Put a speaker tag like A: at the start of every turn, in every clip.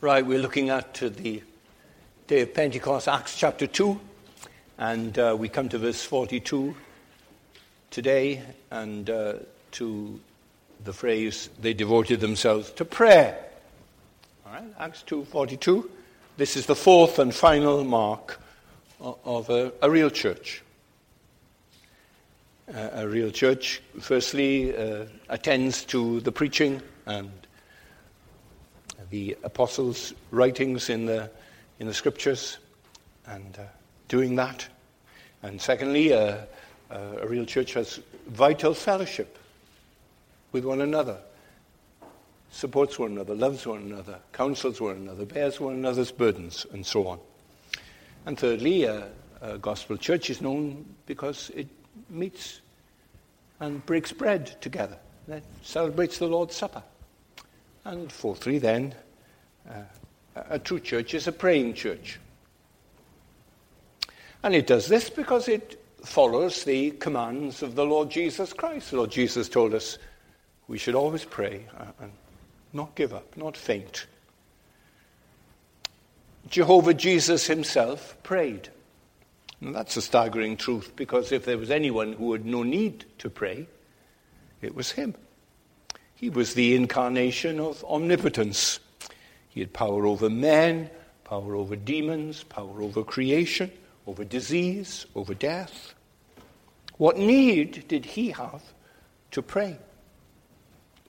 A: Right, we're looking at the day of Pentecost, Acts chapter 2, and uh, we come to verse 42 today and uh, to the phrase, they devoted themselves to prayer. All right, Acts 2.42. This is the fourth and final mark of a, a real church. Uh, a real church, firstly, uh, attends to the preaching and the apostles' writings in the, in the scriptures and uh, doing that. And secondly, uh, uh, a real church has vital fellowship with one another, supports one another, loves one another, counsels one another, bears one another's burdens, and so on. And thirdly, uh, a gospel church is known because it meets and breaks bread together, that celebrates the Lord's Supper. And fourthly, then, uh, a true church is a praying church. And it does this because it follows the commands of the Lord Jesus Christ. The Lord Jesus told us we should always pray and not give up, not faint. Jehovah Jesus himself prayed. And that's a staggering truth because if there was anyone who had no need to pray, it was him. He was the incarnation of omnipotence. He had power over men, power over demons, power over creation, over disease, over death. What need did he have to pray?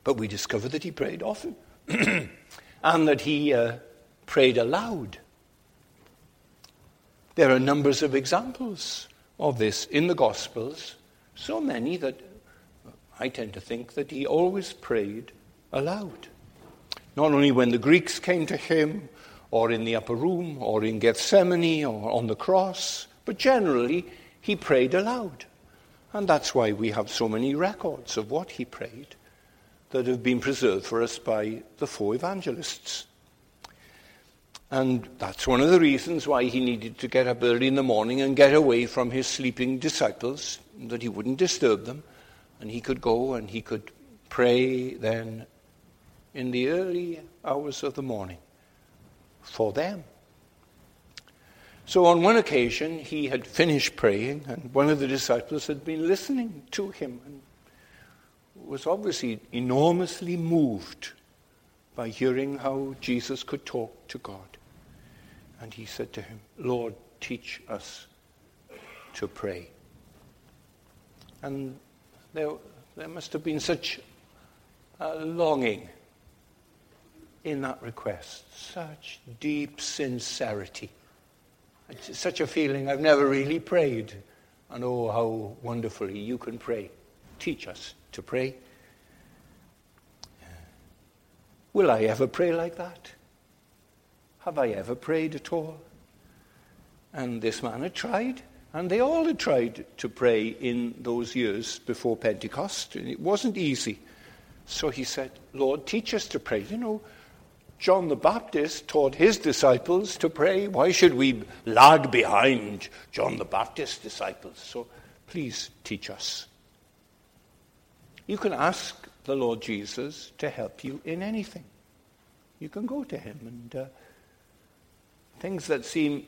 A: But we discover that he prayed often and that he uh, prayed aloud. There are numbers of examples of this in the Gospels, so many that I tend to think that he always prayed aloud. Not only when the Greeks came to him, or in the upper room, or in Gethsemane, or on the cross, but generally he prayed aloud. And that's why we have so many records of what he prayed that have been preserved for us by the four evangelists. And that's one of the reasons why he needed to get up early in the morning and get away from his sleeping disciples, that he wouldn't disturb them, and he could go and he could pray then in the early hours of the morning for them. So on one occasion, he had finished praying, and one of the disciples had been listening to him and was obviously enormously moved by hearing how Jesus could talk to God. And he said to him, Lord, teach us to pray. And there, there must have been such a longing in that request, such deep sincerity. It's such a feeling I've never really prayed. And oh, how wonderfully you can pray. Teach us to pray. Will I ever pray like that? Have I ever prayed at all? And this man had tried. And they all had tried to pray in those years before Pentecost, and it wasn't easy. So he said, Lord, teach us to pray. You know, John the Baptist taught his disciples to pray. Why should we lag behind John the Baptist's disciples? So please teach us. You can ask the Lord Jesus to help you in anything. You can go to him and uh, things that seem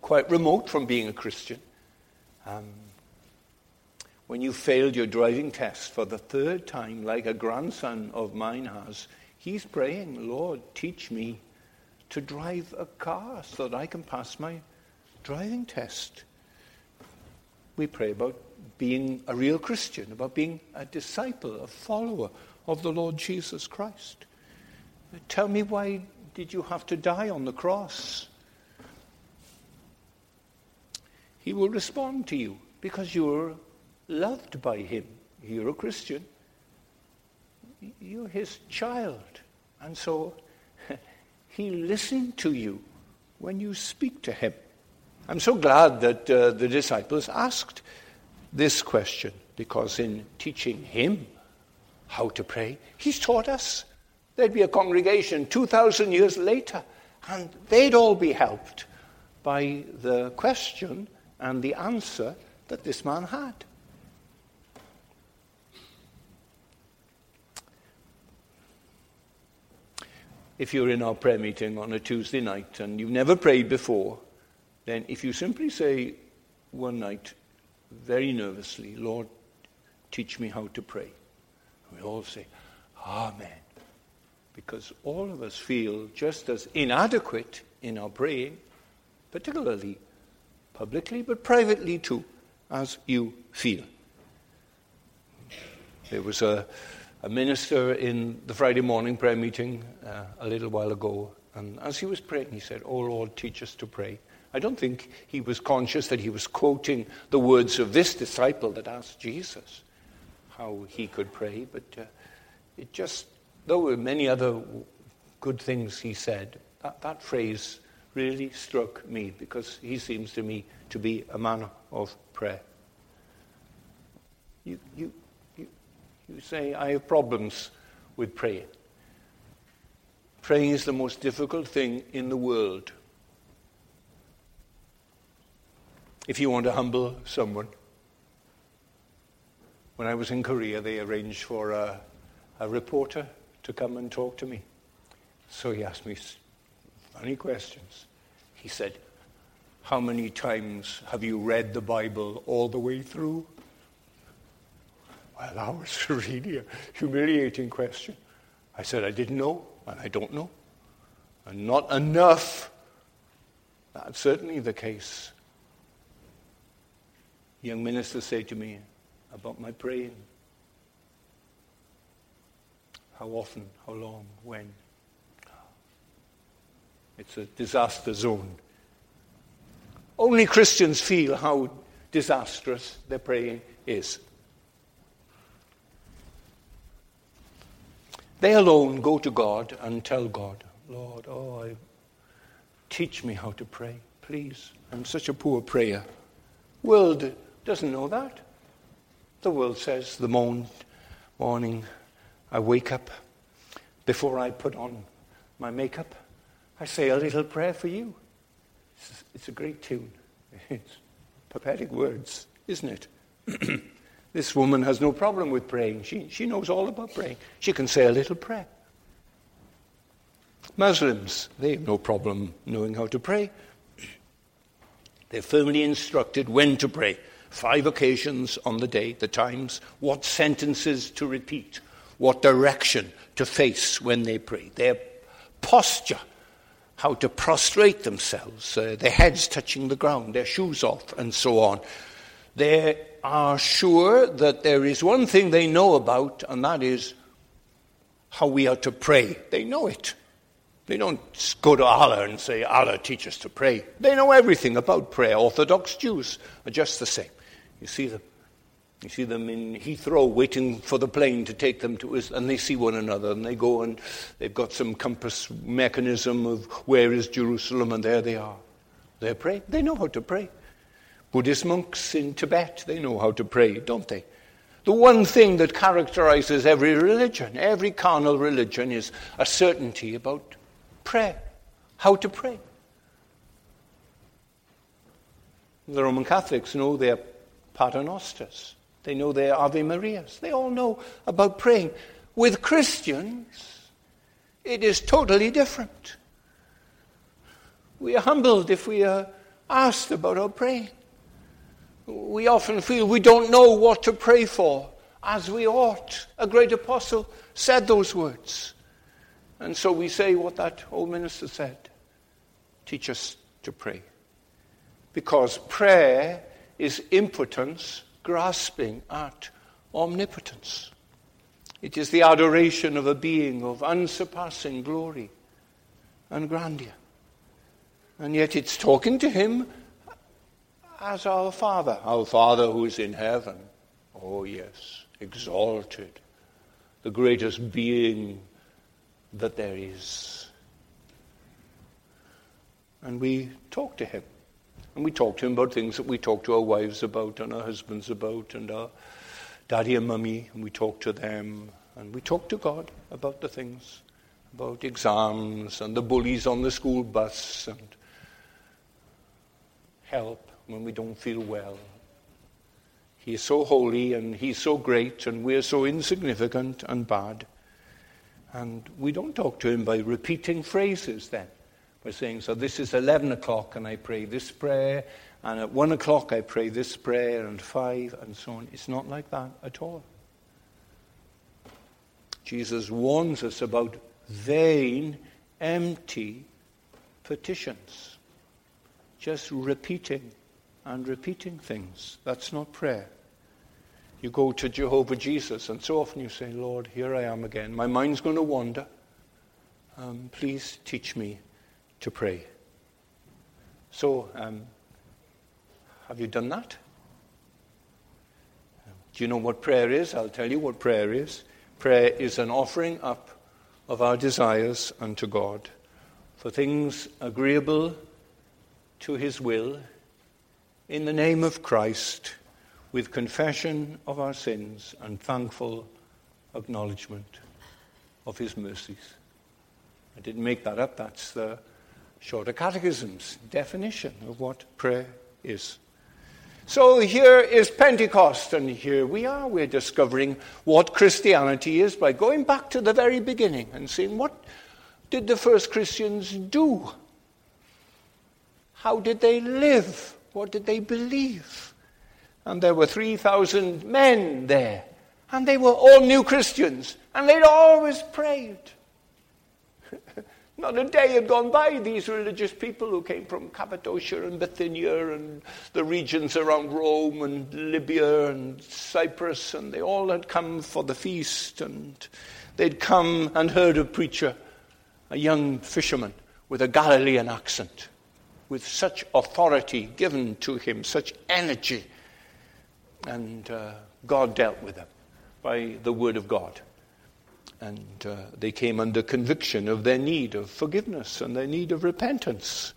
A: quite remote from being a Christian. Um, when you failed your driving test for the third time, like a grandson of mine has, he's praying, Lord, teach me to drive a car so that I can pass my driving test. We pray about being a real Christian, about being a disciple, a follower of the Lord Jesus Christ. Tell me why did you have to die on the cross? He will respond to you because you're loved by Him. You're a Christian. You're His child. And so He listened to you when you speak to Him. I'm so glad that uh, the disciples asked this question because in teaching Him how to pray, He's taught us. There'd be a congregation 2,000 years later, and they'd all be helped by the question and the answer that this man had. if you're in our prayer meeting on a Tuesday night and you've never prayed before, then if you simply say one night, very nervously, Lord, teach me how to pray, we all say, Amen. Because all of us feel just as inadequate in our praying, particularly publicly, but privately too, as you feel. There was a, a minister in the Friday morning prayer meeting uh, a little while ago, and as he was praying, he said, Oh Lord, teach us to pray. I don't think he was conscious that he was quoting the words of this disciple that asked Jesus how he could pray, but uh, it just, there were many other good things he said. That, that phrase really struck me because he seems to me to be a man of prayer. You, you, you, you say, I have problems with praying. Praying is the most difficult thing in the world. If you want to humble someone, when I was in Korea, they arranged for a, a reporter to come and talk to me. So he asked me funny questions. He said, How many times have you read the Bible all the way through? Well, that was really a humiliating question. I said, I didn't know, and I don't know. And not enough. That's certainly the case. Young ministers say to me about my praying. How often, how long, when. It's a disaster zone. Only Christians feel how disastrous their praying is. They alone go to God and tell God, Lord, oh, I, teach me how to pray, please. I'm such a poor prayer. World doesn't know that. The world says the morning I wake up, before I put on my makeup, I say a little prayer for you. It's, a great tune. It's pathetic words, isn't it? this woman has no problem with praying. She, she knows all about praying. She can say a little prayer. Muslims, they have no problem knowing how to pray. They're firmly instructed when to pray. Five occasions on the day, the times, what sentences to repeat, what direction to face when they pray, their posture how to prostrate themselves, uh, their heads touching the ground, their shoes off, and so on. They are sure that there is one thing they know about, and that is how we are to pray. They know it. They don't go to Allah and say, Allah, teach us to pray. They know everything about prayer. Orthodox Jews are just the same. You see them you see them in Heathrow waiting for the plane to take them to us, and they see one another, and they go and they've got some compass mechanism of where is Jerusalem, and there they are. They pray. They know how to pray. Buddhist monks in Tibet, they know how to pray, don't they? The one thing that characterizes every religion, every carnal religion, is a certainty about prayer, how to pray. The Roman Catholics know their paternosters. They know their Ave Marias. They all know about praying. With Christians, it is totally different. We are humbled if we are asked about our praying. We often feel we don't know what to pray for as we ought. A great apostle said those words. And so we say what that old minister said teach us to pray. Because prayer is impotence grasping at omnipotence. It is the adoration of a being of unsurpassing glory and grandeur. And yet it's talking to him as our Father, our Father who is in heaven. Oh, yes, exalted, the greatest being that there is. And we talk to him. And we talk to him about things that we talk to our wives about and our husbands about and our daddy and mummy, and we talk to them. And we talk to God about the things, about exams and the bullies on the school bus and help when we don't feel well. He is so holy and he's so great, and we're so insignificant and bad. And we don't talk to him by repeating phrases then. We're saying, so this is 11 o'clock and I pray this prayer, and at 1 o'clock I pray this prayer, and 5, and so on. It's not like that at all. Jesus warns us about vain, empty petitions. Just repeating and repeating things. That's not prayer. You go to Jehovah Jesus, and so often you say, Lord, here I am again. My mind's going to wander. Um, please teach me to pray. So, um, have you done that? Do you know what prayer is? I'll tell you what prayer is. Prayer is an offering up of our desires unto God for things agreeable to His will in the name of Christ with confession of our sins and thankful acknowledgement of His mercies. I didn't make that up, that's the Shorter Catechism's definition of what prayer is. So here is Pentecost, and here we are. We're discovering what Christianity is by going back to the very beginning and seeing what did the first Christians do? How did they live? What did they believe? And there were 3,000 men there, and they were all new Christians, and they'd always prayed. Not a day had gone by, these religious people who came from Cappadocia and Bithynia and the regions around Rome and Libya and Cyprus, and they all had come for the feast, and they'd come and heard a preacher, a young fisherman with a Galilean accent, with such authority given to him, such energy. And uh, God dealt with them by the word of God. And uh, they came under conviction of their need of forgiveness and their need of repentance.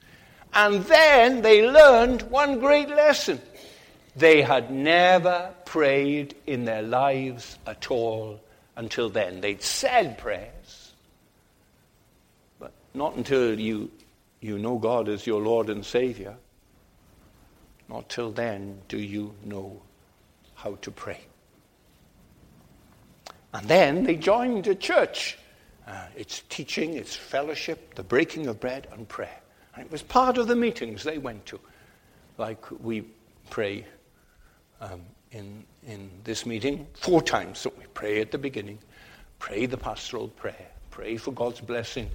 A: And then they learned one great lesson. They had never prayed in their lives at all until then. They'd said prayers, but not until you, you know God as your Lord and Savior. Not till then do you know how to pray. And then they joined a church. Uh, it's teaching, it's fellowship, the breaking of bread, and prayer. And it was part of the meetings they went to, like we pray um, in, in this meeting four times. So we pray at the beginning, pray the pastoral prayer, pray for God's blessing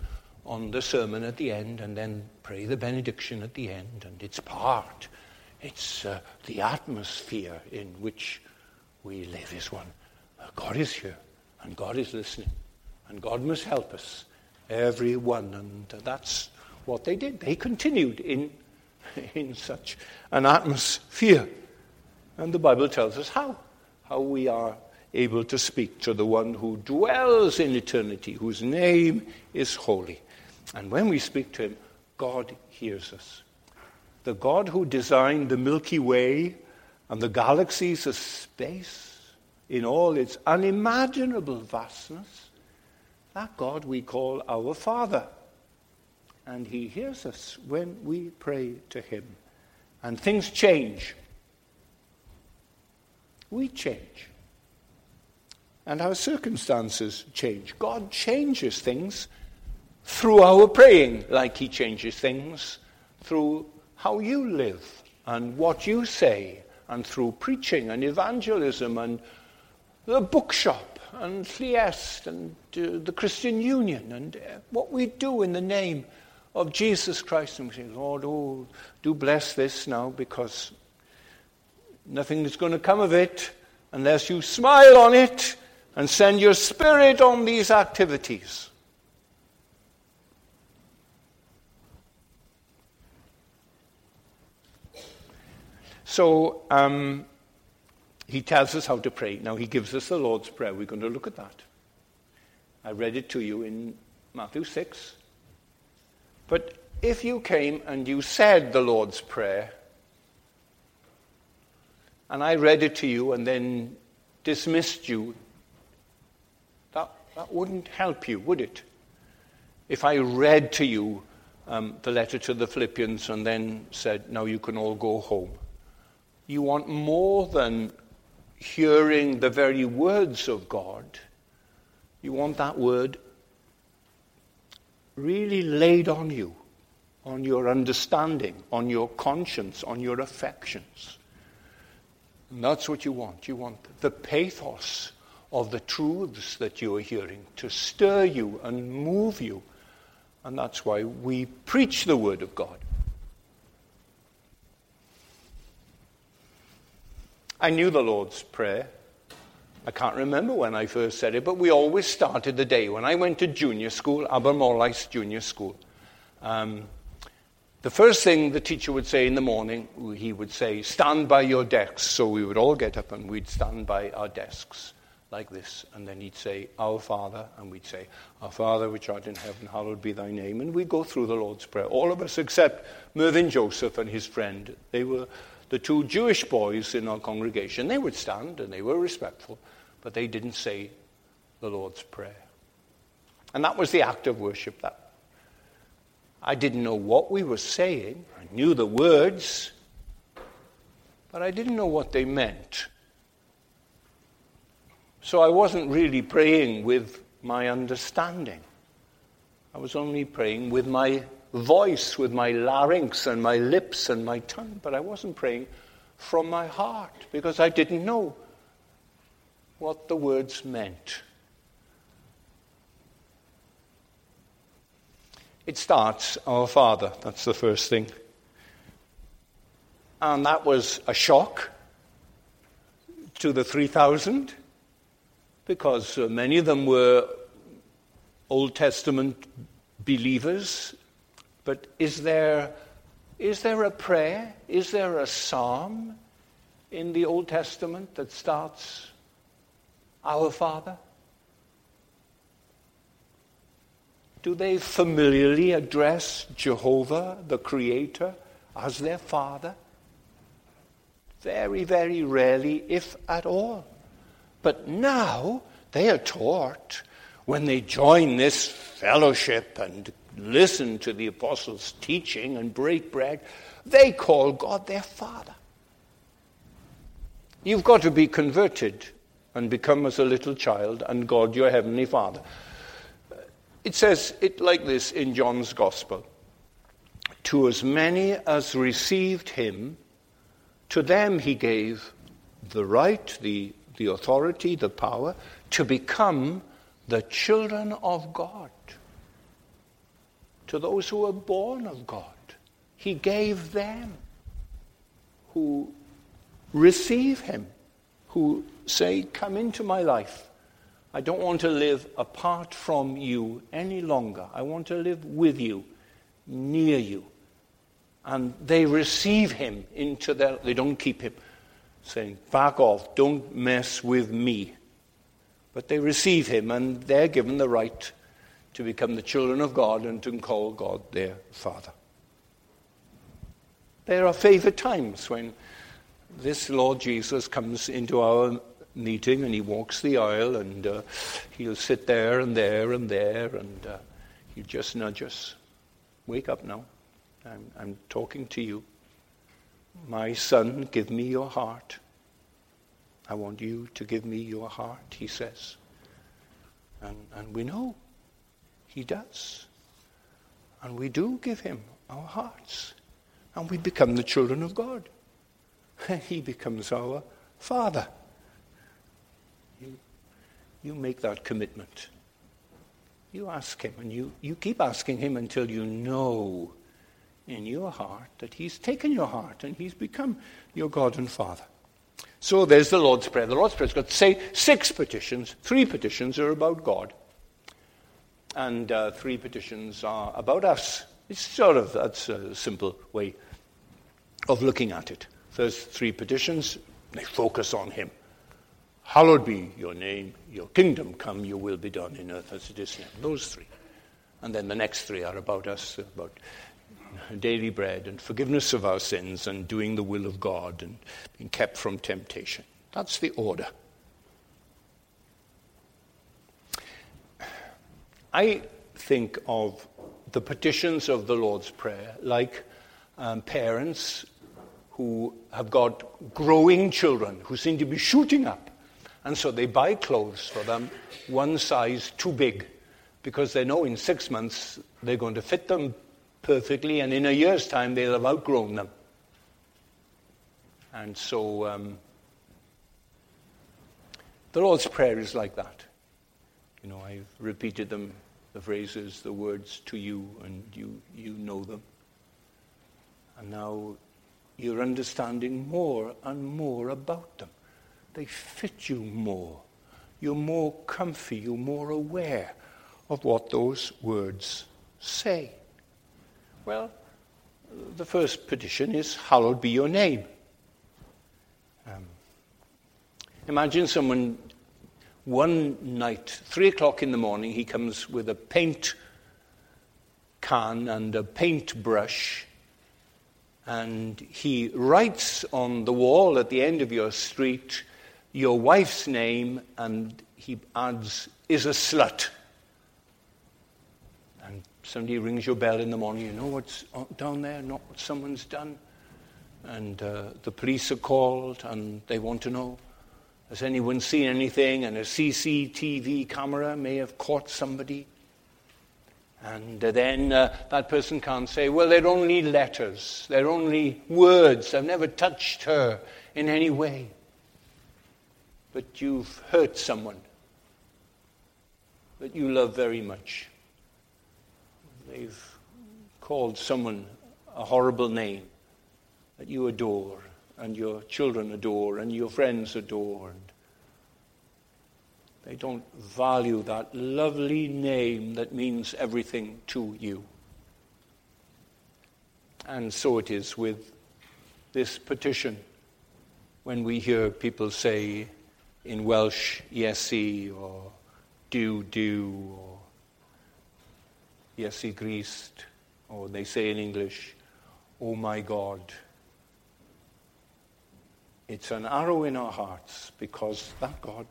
A: on the sermon at the end, and then pray the benediction at the end. And it's part, it's uh, the atmosphere in which we live is one. Uh, God is here. And God is listening. And God must help us, every one. And that's what they did. They continued in, in such an atmosphere. And the Bible tells us how. How we are able to speak to the one who dwells in eternity, whose name is holy. And when we speak to him, God hears us. The God who designed the Milky Way and the galaxies of space in all its unimaginable vastness, that God we call our Father. And He hears us when we pray to Him. And things change. We change. And our circumstances change. God changes things through our praying, like He changes things through how you live and what you say, and through preaching and evangelism and the bookshop and Trieste and uh, the Christian Union and uh, what we do in the name of Jesus Christ. And we say, Lord, oh, do bless this now because nothing is going to come of it unless you smile on it and send your spirit on these activities. So, um, he tells us how to pray. Now, he gives us the Lord's Prayer. We're going to look at that. I read it to you in Matthew 6. But if you came and you said the Lord's Prayer, and I read it to you and then dismissed you, that, that wouldn't help you, would it? If I read to you um, the letter to the Philippians and then said, now you can all go home. You want more than hearing the very words of God, you want that word really laid on you, on your understanding, on your conscience, on your affections. And that's what you want. You want the pathos of the truths that you are hearing to stir you and move you. And that's why we preach the Word of God. I knew the Lord's Prayer. I can't remember when I first said it, but we always started the day. When I went to junior school, Abermorlais Junior School, um, the first thing the teacher would say in the morning, he would say, Stand by your desks. So we would all get up and we'd stand by our desks like this. And then he'd say, Our Father. And we'd say, Our Father which art in heaven, hallowed be thy name. And we'd go through the Lord's Prayer. All of us except Mervyn Joseph and his friend. They were the two Jewish boys in our congregation, they would stand and they were respectful, but they didn't say the Lord's Prayer. And that was the act of worship. That I didn't know what we were saying. I knew the words, but I didn't know what they meant. So I wasn't really praying with my understanding. I was only praying with my voice with my larynx and my lips and my tongue, but I wasn't praying from my heart because I didn't know what the words meant. It starts, Our Father, that's the first thing. And that was a shock to the 3,000 because uh, many of them were Old Testament believers but is there, is there a prayer? Is there a psalm in the Old Testament that starts, Our Father? Do they familiarly address Jehovah, the Creator, as their Father? Very, very rarely, if at all. But now they are taught when they join this fellowship and listen to the apostles' teaching and break bread, they call God their Father. You've got to be converted and become as a little child and God your heavenly Father. It says it like this in John's Gospel To as many as received him, to them he gave the right, the, the authority, the power to become the children of God to those who are born of God. He gave them who receive Him, who say, Come into my life. I don't want to live apart from you any longer. I want to live with you, near you. And they receive him into their, they don't keep him saying, back off, don't mess with me. But they receive him and they're given the right to become the children of God and to call God their Father. There are favourite times when this Lord Jesus comes into our meeting and he walks the aisle and uh, he'll sit there and there and there and uh, he'll just nudge us. Wake up now. I'm, I'm talking to you. My son, give me your heart. I want you to give me your heart, he says. And, and we know he does. And we do give him our hearts. And we become the children of God. And he becomes our Father. You, you make that commitment. You ask him, and you, you keep asking him until you know in your heart that he's taken your heart and he's become your God and Father. So there's the Lord's Prayer. The Lord's Prayer's got say six petitions. Three petitions are about God and uh, three petitions are about us. It's sort of that's a simple way of looking at it. There's three petitions, they focus on Him. Hallowed be your name, your kingdom come, your will be done in earth as it is in heaven. Those three. And then the next three are about us, about daily bread and forgiveness of our sins and doing the will of God and being kept from temptation. That's the order. I think of the petitions of the Lord's Prayer like um, parents who have got growing children who seem to be shooting up. And so they buy clothes for them one size too big. because they know in six months they're going to fit them perfectly, and in a year's time they'll have outgrown them. And so um, the Lord's Prayer is like that. You know, I've repeated them, the phrases, the words to you, and you, you know them. And now you're understanding more and more about them. They fit you more. You're more comfy, you're more aware of what those words say. Well, the first petition is, Hallowed be your name. Um, imagine someone one night, three o'clock in the morning, he comes with a paint can and a paintbrush, and he writes on the wall at the end of your street your wife's name, and he adds, is a slut. And somebody rings your bell in the morning, you know what's down there, not what someone's done. And uh, the police are called, and they want to know has anyone seen anything? And a CCTV camera may have caught somebody. And then uh, that person can't say, well, they're only letters, they're only words. I've never touched her in any way. But you've hurt someone that you love very much. They've called someone a horrible name that you adore and your children adore and your friends adore. And they don't value that lovely name that means everything to you. And so it is with this petition when we hear people say in Welsh, Iesu, or Duw, Duw, or Iesu Grist, or they say in English, oh my God. It's an arrow in our hearts because that God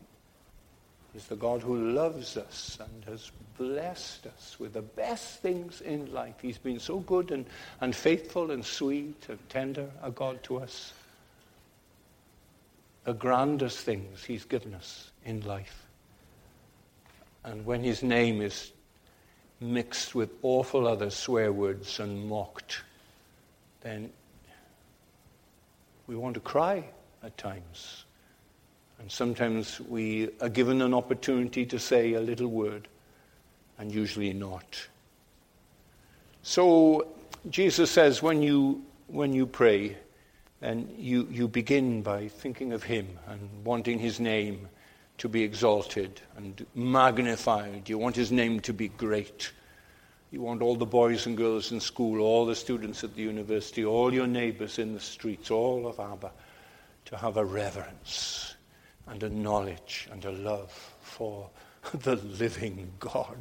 A: is the God who loves us and has blessed us with the best things in life. He's been so good and, and faithful and sweet and tender a God to us. The grandest things He's given us in life. And when His name is mixed with awful other swear words and mocked, then we want to cry at times. And sometimes we are given an opportunity to say a little word, and usually not. So Jesus says when you, when you pray, and you, you begin by thinking of him and wanting his name to be exalted and magnified. You want his name to be great. You want all the boys and girls in school, all the students at the university, all your neighbors in the streets, all of Aber to have a reverence and a knowledge and a love for the living God.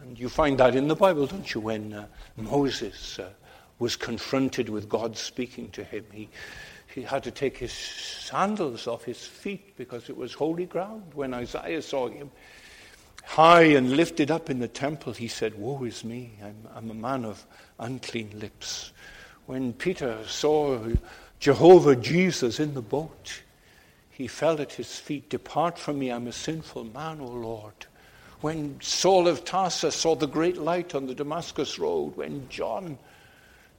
A: And you find that in the Bible, don't you? When uh, Moses uh, was confronted with God speaking to him, he, he had to take his sandals off his feet because it was holy ground. When Isaiah saw him high and lifted up in the temple, he said, Woe is me, I'm, I'm a man of unclean lips. When Peter saw Jehovah Jesus in the boat, he fell at his feet. Depart from me, I'm a sinful man, O Lord. When Saul of Tarsus saw the great light on the Damascus road, when John,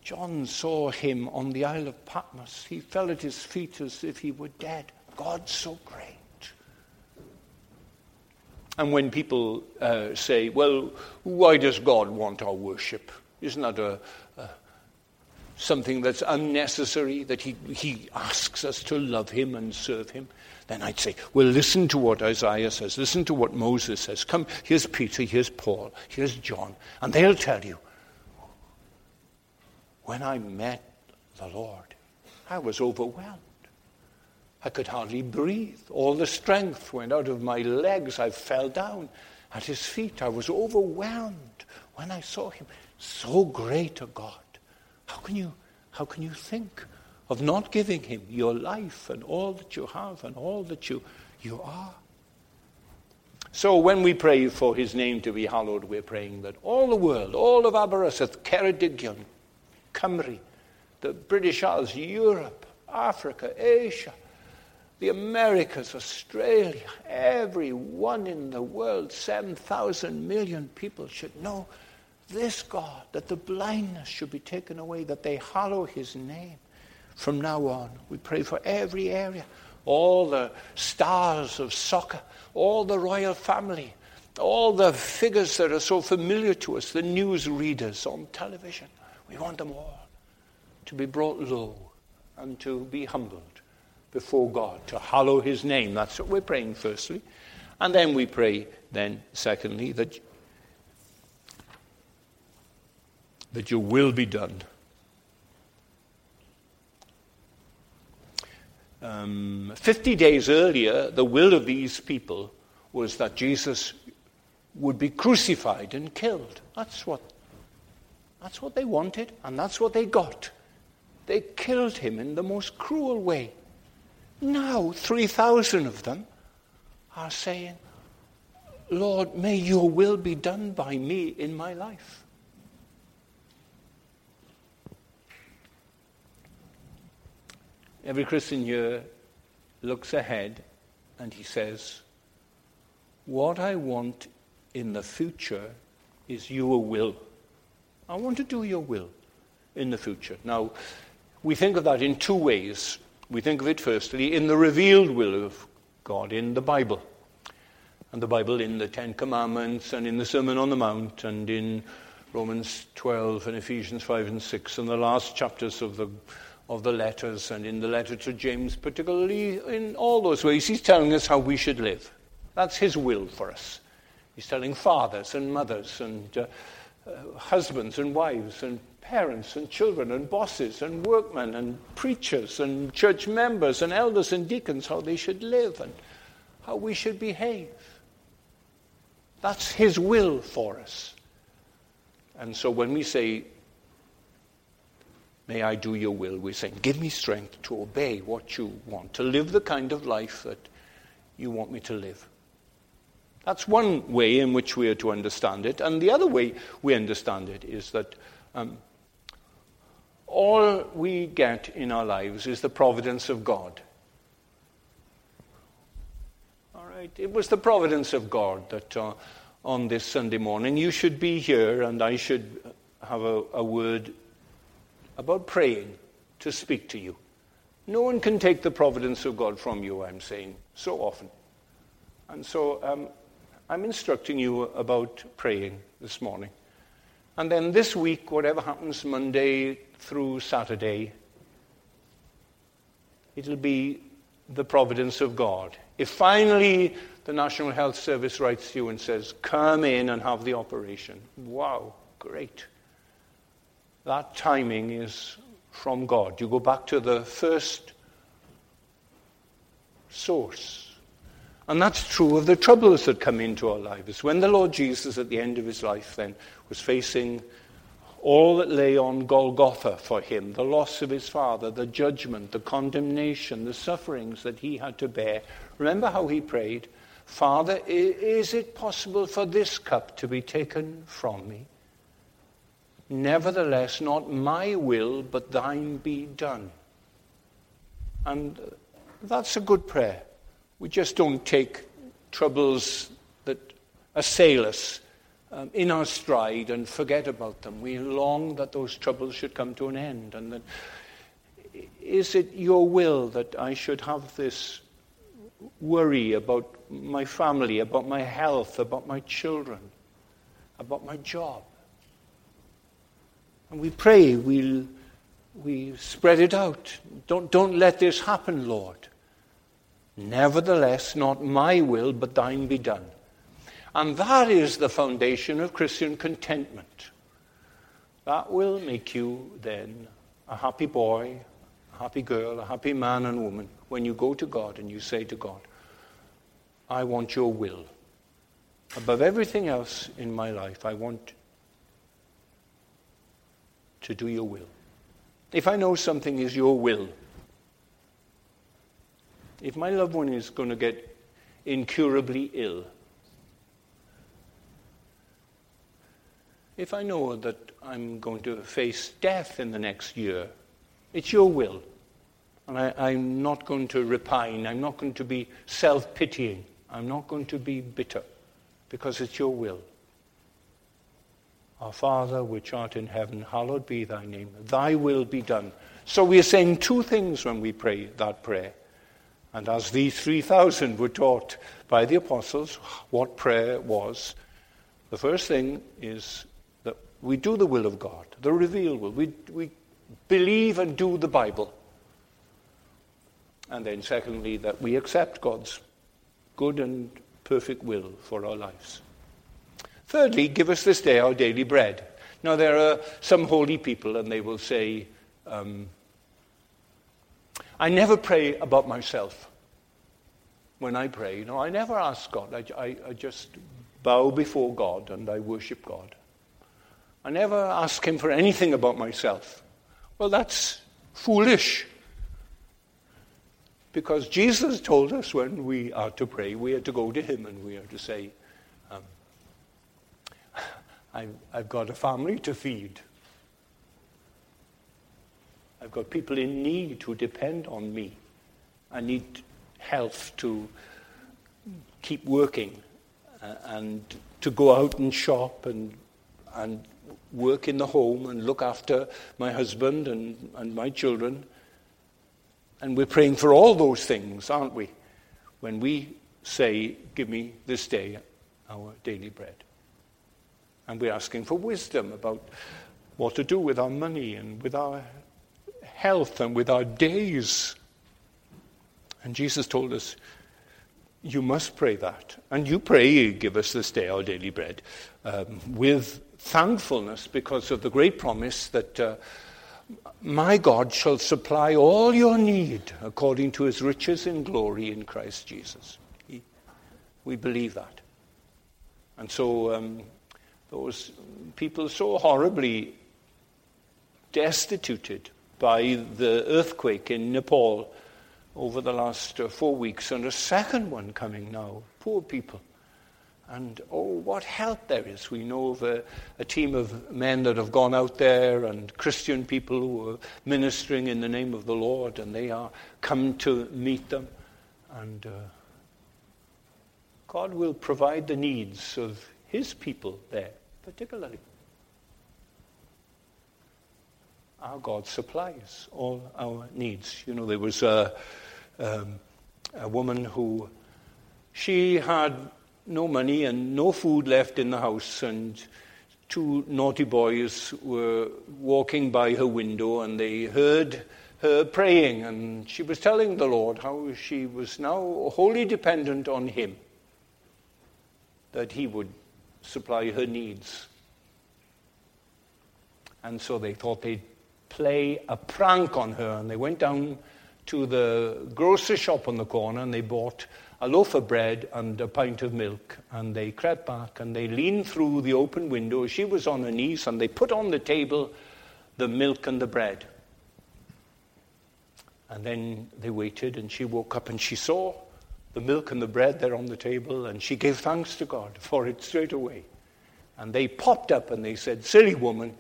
A: John saw him on the Isle of Patmos, he fell at his feet as if he were dead. God so great. And when people uh, say, well, why does God want our worship? Isn't that a, something that's unnecessary, that he, he asks us to love him and serve him, then I'd say, well, listen to what Isaiah says, listen to what Moses says. Come, here's Peter, here's Paul, here's John, and they'll tell you. When I met the Lord, I was overwhelmed. I could hardly breathe. All the strength went out of my legs. I fell down at his feet. I was overwhelmed when I saw him. So great a God. How can you, how can you think of not giving him your life and all that you have and all that you, you are? So when we pray for his name to be hallowed, we're praying that all the world, all of Aberystwyth, Ceredigion, Cymru, the British Isles, Europe, Africa, Asia, the Americas, Australia, everyone in the world, 7,000 million people should know this God, that the blindness should be taken away, that they hallow his name. From now on, we pray for every area, all the stars of soccer, all the royal family, all the figures that are so familiar to us, the news readers on television. We want them all to be brought low and to be humbled before God, to hallow his name. That's what we're praying, firstly. And then we pray, then, secondly, that, that your will be done. Um, 50 days earlier, the will of these people was that Jesus would be crucified and killed. That's what, that's what they wanted, and that's what they got. They killed him in the most cruel way. Now, 3,000 of them are saying, Lord, may your will be done by me in my life. Every Christian here looks ahead and he says, What I want in the future is your will. I want to do your will in the future. Now, we think of that in two ways. We think of it firstly in the revealed will of God in the Bible. And the Bible in the Ten Commandments and in the Sermon on the Mount and in Romans 12 and Ephesians 5 and 6 and the last chapters of the, of the letters and in the letter to James, particularly in all those ways. He's telling us how we should live. That's his will for us. He's telling fathers and mothers and uh, uh, husbands and wives and parents and children and bosses and workmen and preachers and church members and elders and deacons how they should live and how we should behave. That's His will for us. And so when we say, May I do your will, we're saying, Give me strength to obey what you want, to live the kind of life that you want me to live. That's one way in which we are to understand it. And the other way we understand it is that um, all we get in our lives is the providence of God. All right? It was the providence of God that uh, on this Sunday morning you should be here and I should have a, a word about praying to speak to you. No one can take the providence of God from you, I'm saying, so often. And so um, I'm instructing you about praying this morning. And then this week, whatever happens Monday through Saturday, it'll be the providence of God. If finally the National Health Service writes to you and says, come in and have the operation, wow, great. That timing is from God. You go back to the first source and that's true of the troubles that come into our lives. When the Lord Jesus, at the end of his life, then was facing all that lay on Golgotha for him the loss of his father, the judgment, the condemnation, the sufferings that he had to bear. Remember how he prayed, Father, is it possible for this cup to be taken from me? Nevertheless, not my will, but thine be done. And that's a good prayer. We just don't take troubles that assail us um, in our stride and forget about them. We long that those troubles should come to an end. And that, is it your will that I should have this worry about my family, about my health, about my children, about my job? And we pray, we'll, we spread it out. Don't, don't let this happen, Lord. Nevertheless, not my will, but thine be done. And that is the foundation of Christian contentment. That will make you then a happy boy, a happy girl, a happy man and woman when you go to God and you say to God, I want your will. Above everything else in my life, I want to do your will. If I know something is your will, if my loved one is going to get incurably ill, if I know that I'm going to face death in the next year, it's your will. And I, am not going to repine. I'm not going to be self pitying. I'm not going to be bitter because it's your will. Our Father, which art in heaven, hallowed be thy name. Thy will be done. So we are saying two things when we pray that prayer. And as these 3,000 were taught by the apostles what prayer was, the first thing is that we do the will of God, the revealed will. We, we believe and do the Bible. And then, secondly, that we accept God's good and perfect will for our lives. Thirdly, give us this day our daily bread. Now, there are some holy people, and they will say, um, I never pray about myself when I pray. You know, I never ask God. I, I, I just bow before God and I worship God. I never ask Him for anything about myself. Well, that's foolish. Because Jesus told us when we are to pray, we are to go to Him and we are to say, I've, I've got a family to feed. I've got people in need who depend on me. I need health to keep working uh, and to go out and shop and, and work in the home and look after my husband and, and my children. And we're praying for all those things, aren't we? When we say, Give me this day our daily bread. And we're asking for wisdom about what to do with our money and with our health and with our days. And Jesus told us, you must pray that. And you pray, give us this day our daily bread, um, with thankfulness because of the great promise that uh, my God shall supply all your need according to his riches in glory in Christ Jesus. We believe that. And so, um, those people so horribly destituted by the earthquake in Nepal over the last uh, four weeks, and a second one coming now. Poor people. And oh, what help there is. We know of a, a, team of men that have gone out there and Christian people who are ministering in the name of the Lord, and they are come to meet them. And uh, God will provide the needs of His people there, particularly. our God supplies all our needs. You know, there was a, um, a woman who she had no money and no food left in the house, and two naughty boys were walking by her window, and they heard her praying, and she was telling the Lord how she was now wholly dependent on Him, that He would supply her needs. And so they thought they'd play a prank on her. And they went down to the grocery shop on the corner and they bought a loaf of bread and a pint of milk. And they crept back and they leaned through the open window. She was on her knees and they put on the table the milk and the bread. And then they waited and she woke up and she saw the milk and the bread there on the table and she gave thanks to God for it straight away. And they popped up and they said, Silly woman,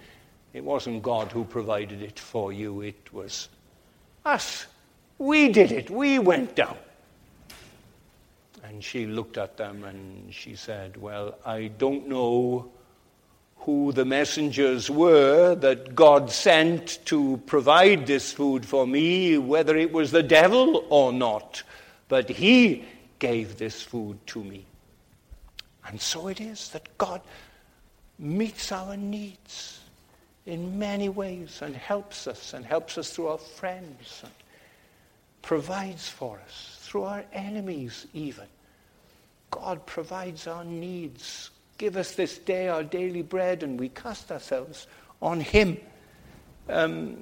A: it wasn't God who provided it for you, it was us. We did it. We went down. And she looked at them and she said, Well, I don't know who the messengers were that God sent to provide this food for me, whether it was the devil or not, but he gave this food to me. And so it is that God meets our needs in many ways and helps us and helps us through our friends and provides for us through our enemies even. God provides our needs. Give us this day our daily bread, and we cast ourselves on Him. Um,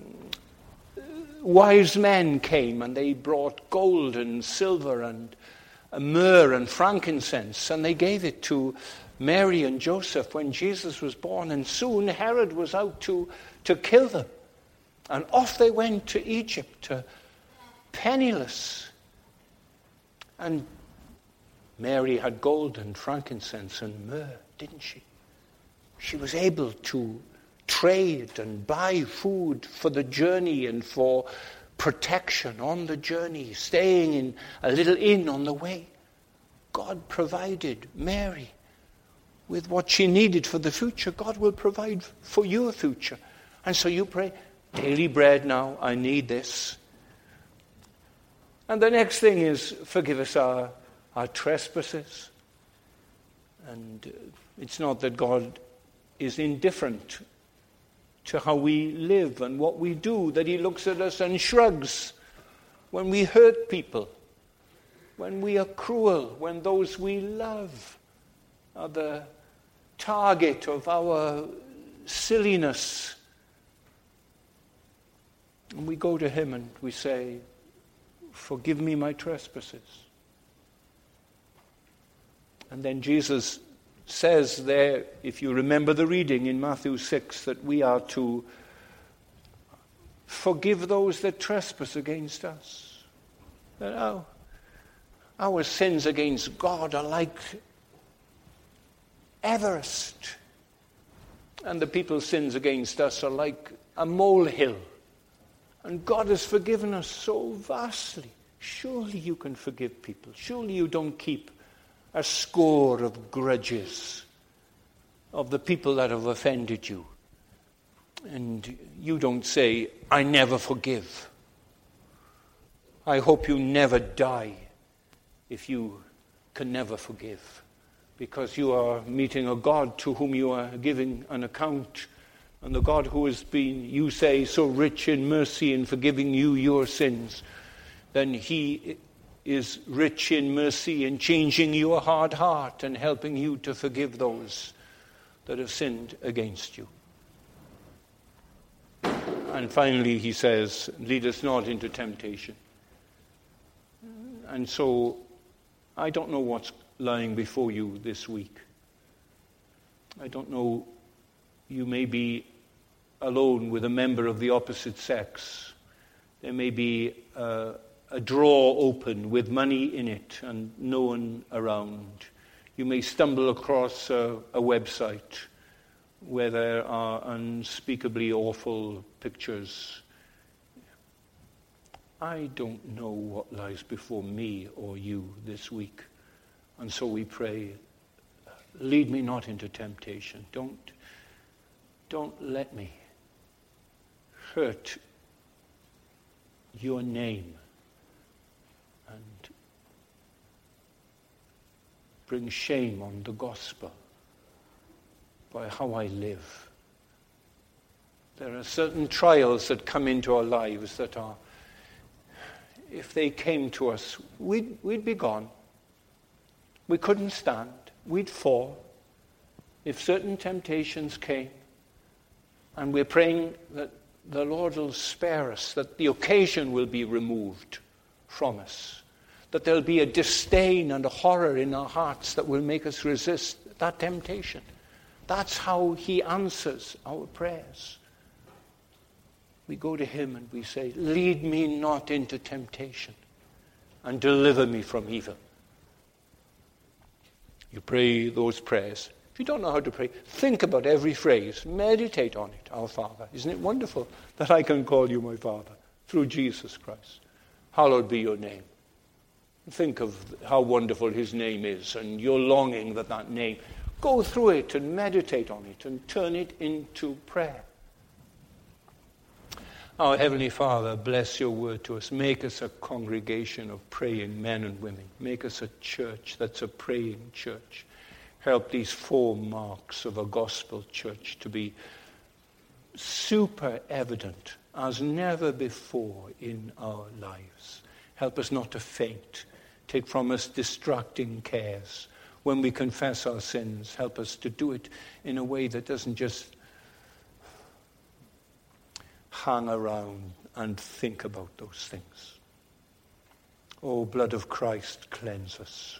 A: wise men came and they brought gold and silver and uh, myrrh and frankincense, and they gave it to Mary and Joseph when Jesus was born, and soon Herod was out to, to kill them. And off they went to Egypt, penniless. And Mary had gold and frankincense and myrrh, didn't she? She was able to trade and buy food for the journey and for protection on the journey, staying in a little inn on the way. God provided Mary with what she needed for the future. God will provide for your future. And so you pray, daily bread now, I need this. And the next thing is, forgive us our, our trespasses. And uh, it's not that God is indifferent to how we live and what we do, that He looks at us and shrugs when we hurt people, when we are cruel, when those we love are the target of our silliness. And we go to Him and we say, Forgive me my trespasses. And then Jesus says there, if you remember the reading in Matthew 6, that we are to forgive those that trespass against us. That our, our sins against God are like Everest, and the people's sins against us are like a molehill. And God has forgiven us so vastly. Surely you can forgive people. Surely you don't keep a score of grudges of the people that have offended you. And you don't say, I never forgive. I hope you never die if you can never forgive. Because you are meeting a God to whom you are giving an account. And the God who has been, you say, so rich in mercy in forgiving you your sins, then he is rich in mercy in changing your hard heart and helping you to forgive those that have sinned against you. And finally, he says, Lead us not into temptation. And so, I don't know what's lying before you this week. I don't know, you may be alone with a member of the opposite sex. There may be uh, a drawer open with money in it and no one around. You may stumble across a, a website where there are unspeakably awful pictures. I don't know what lies before me or you this week. And so we pray, lead me not into temptation. Don't, don't let me hurt your name bring shame on the gospel by how I live. There are certain trials that come into our lives that are, if they came to us, we'd, we'd be gone. We couldn't stand. We'd fall. If certain temptations came, and we're praying that the Lord will spare us, that the occasion will be removed from us that there'll be a disdain and a horror in our hearts that will make us resist that temptation. That's how He answers our prayers. We go to Him and we say, Lead me not into temptation and deliver me from evil. You pray those prayers. If you don't know how to pray, think about every phrase, meditate on it, our Father. Isn't it wonderful that I can call you my Father through Jesus Christ? Hallowed be your name. Think of how wonderful his name is and your longing that that name. Go through it and meditate on it and turn it into prayer. Our Heavenly Father, bless your word to us. Make us a congregation of praying men and women. Make us a church that's a praying church. Help these four marks of a gospel church to be super evident as never before in our lives. Help us not to faint Take from us distracting cares. When we confess our sins, help us to do it in a way that doesn't just hang around and think about those things. O blood of Christ, cleanse us.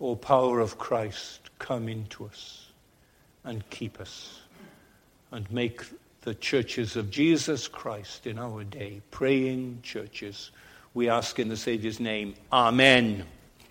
A: O power of Christ, come into us and keep us and make the churches of Jesus Christ in our day praying churches we ask in the Saviour's name. Amen.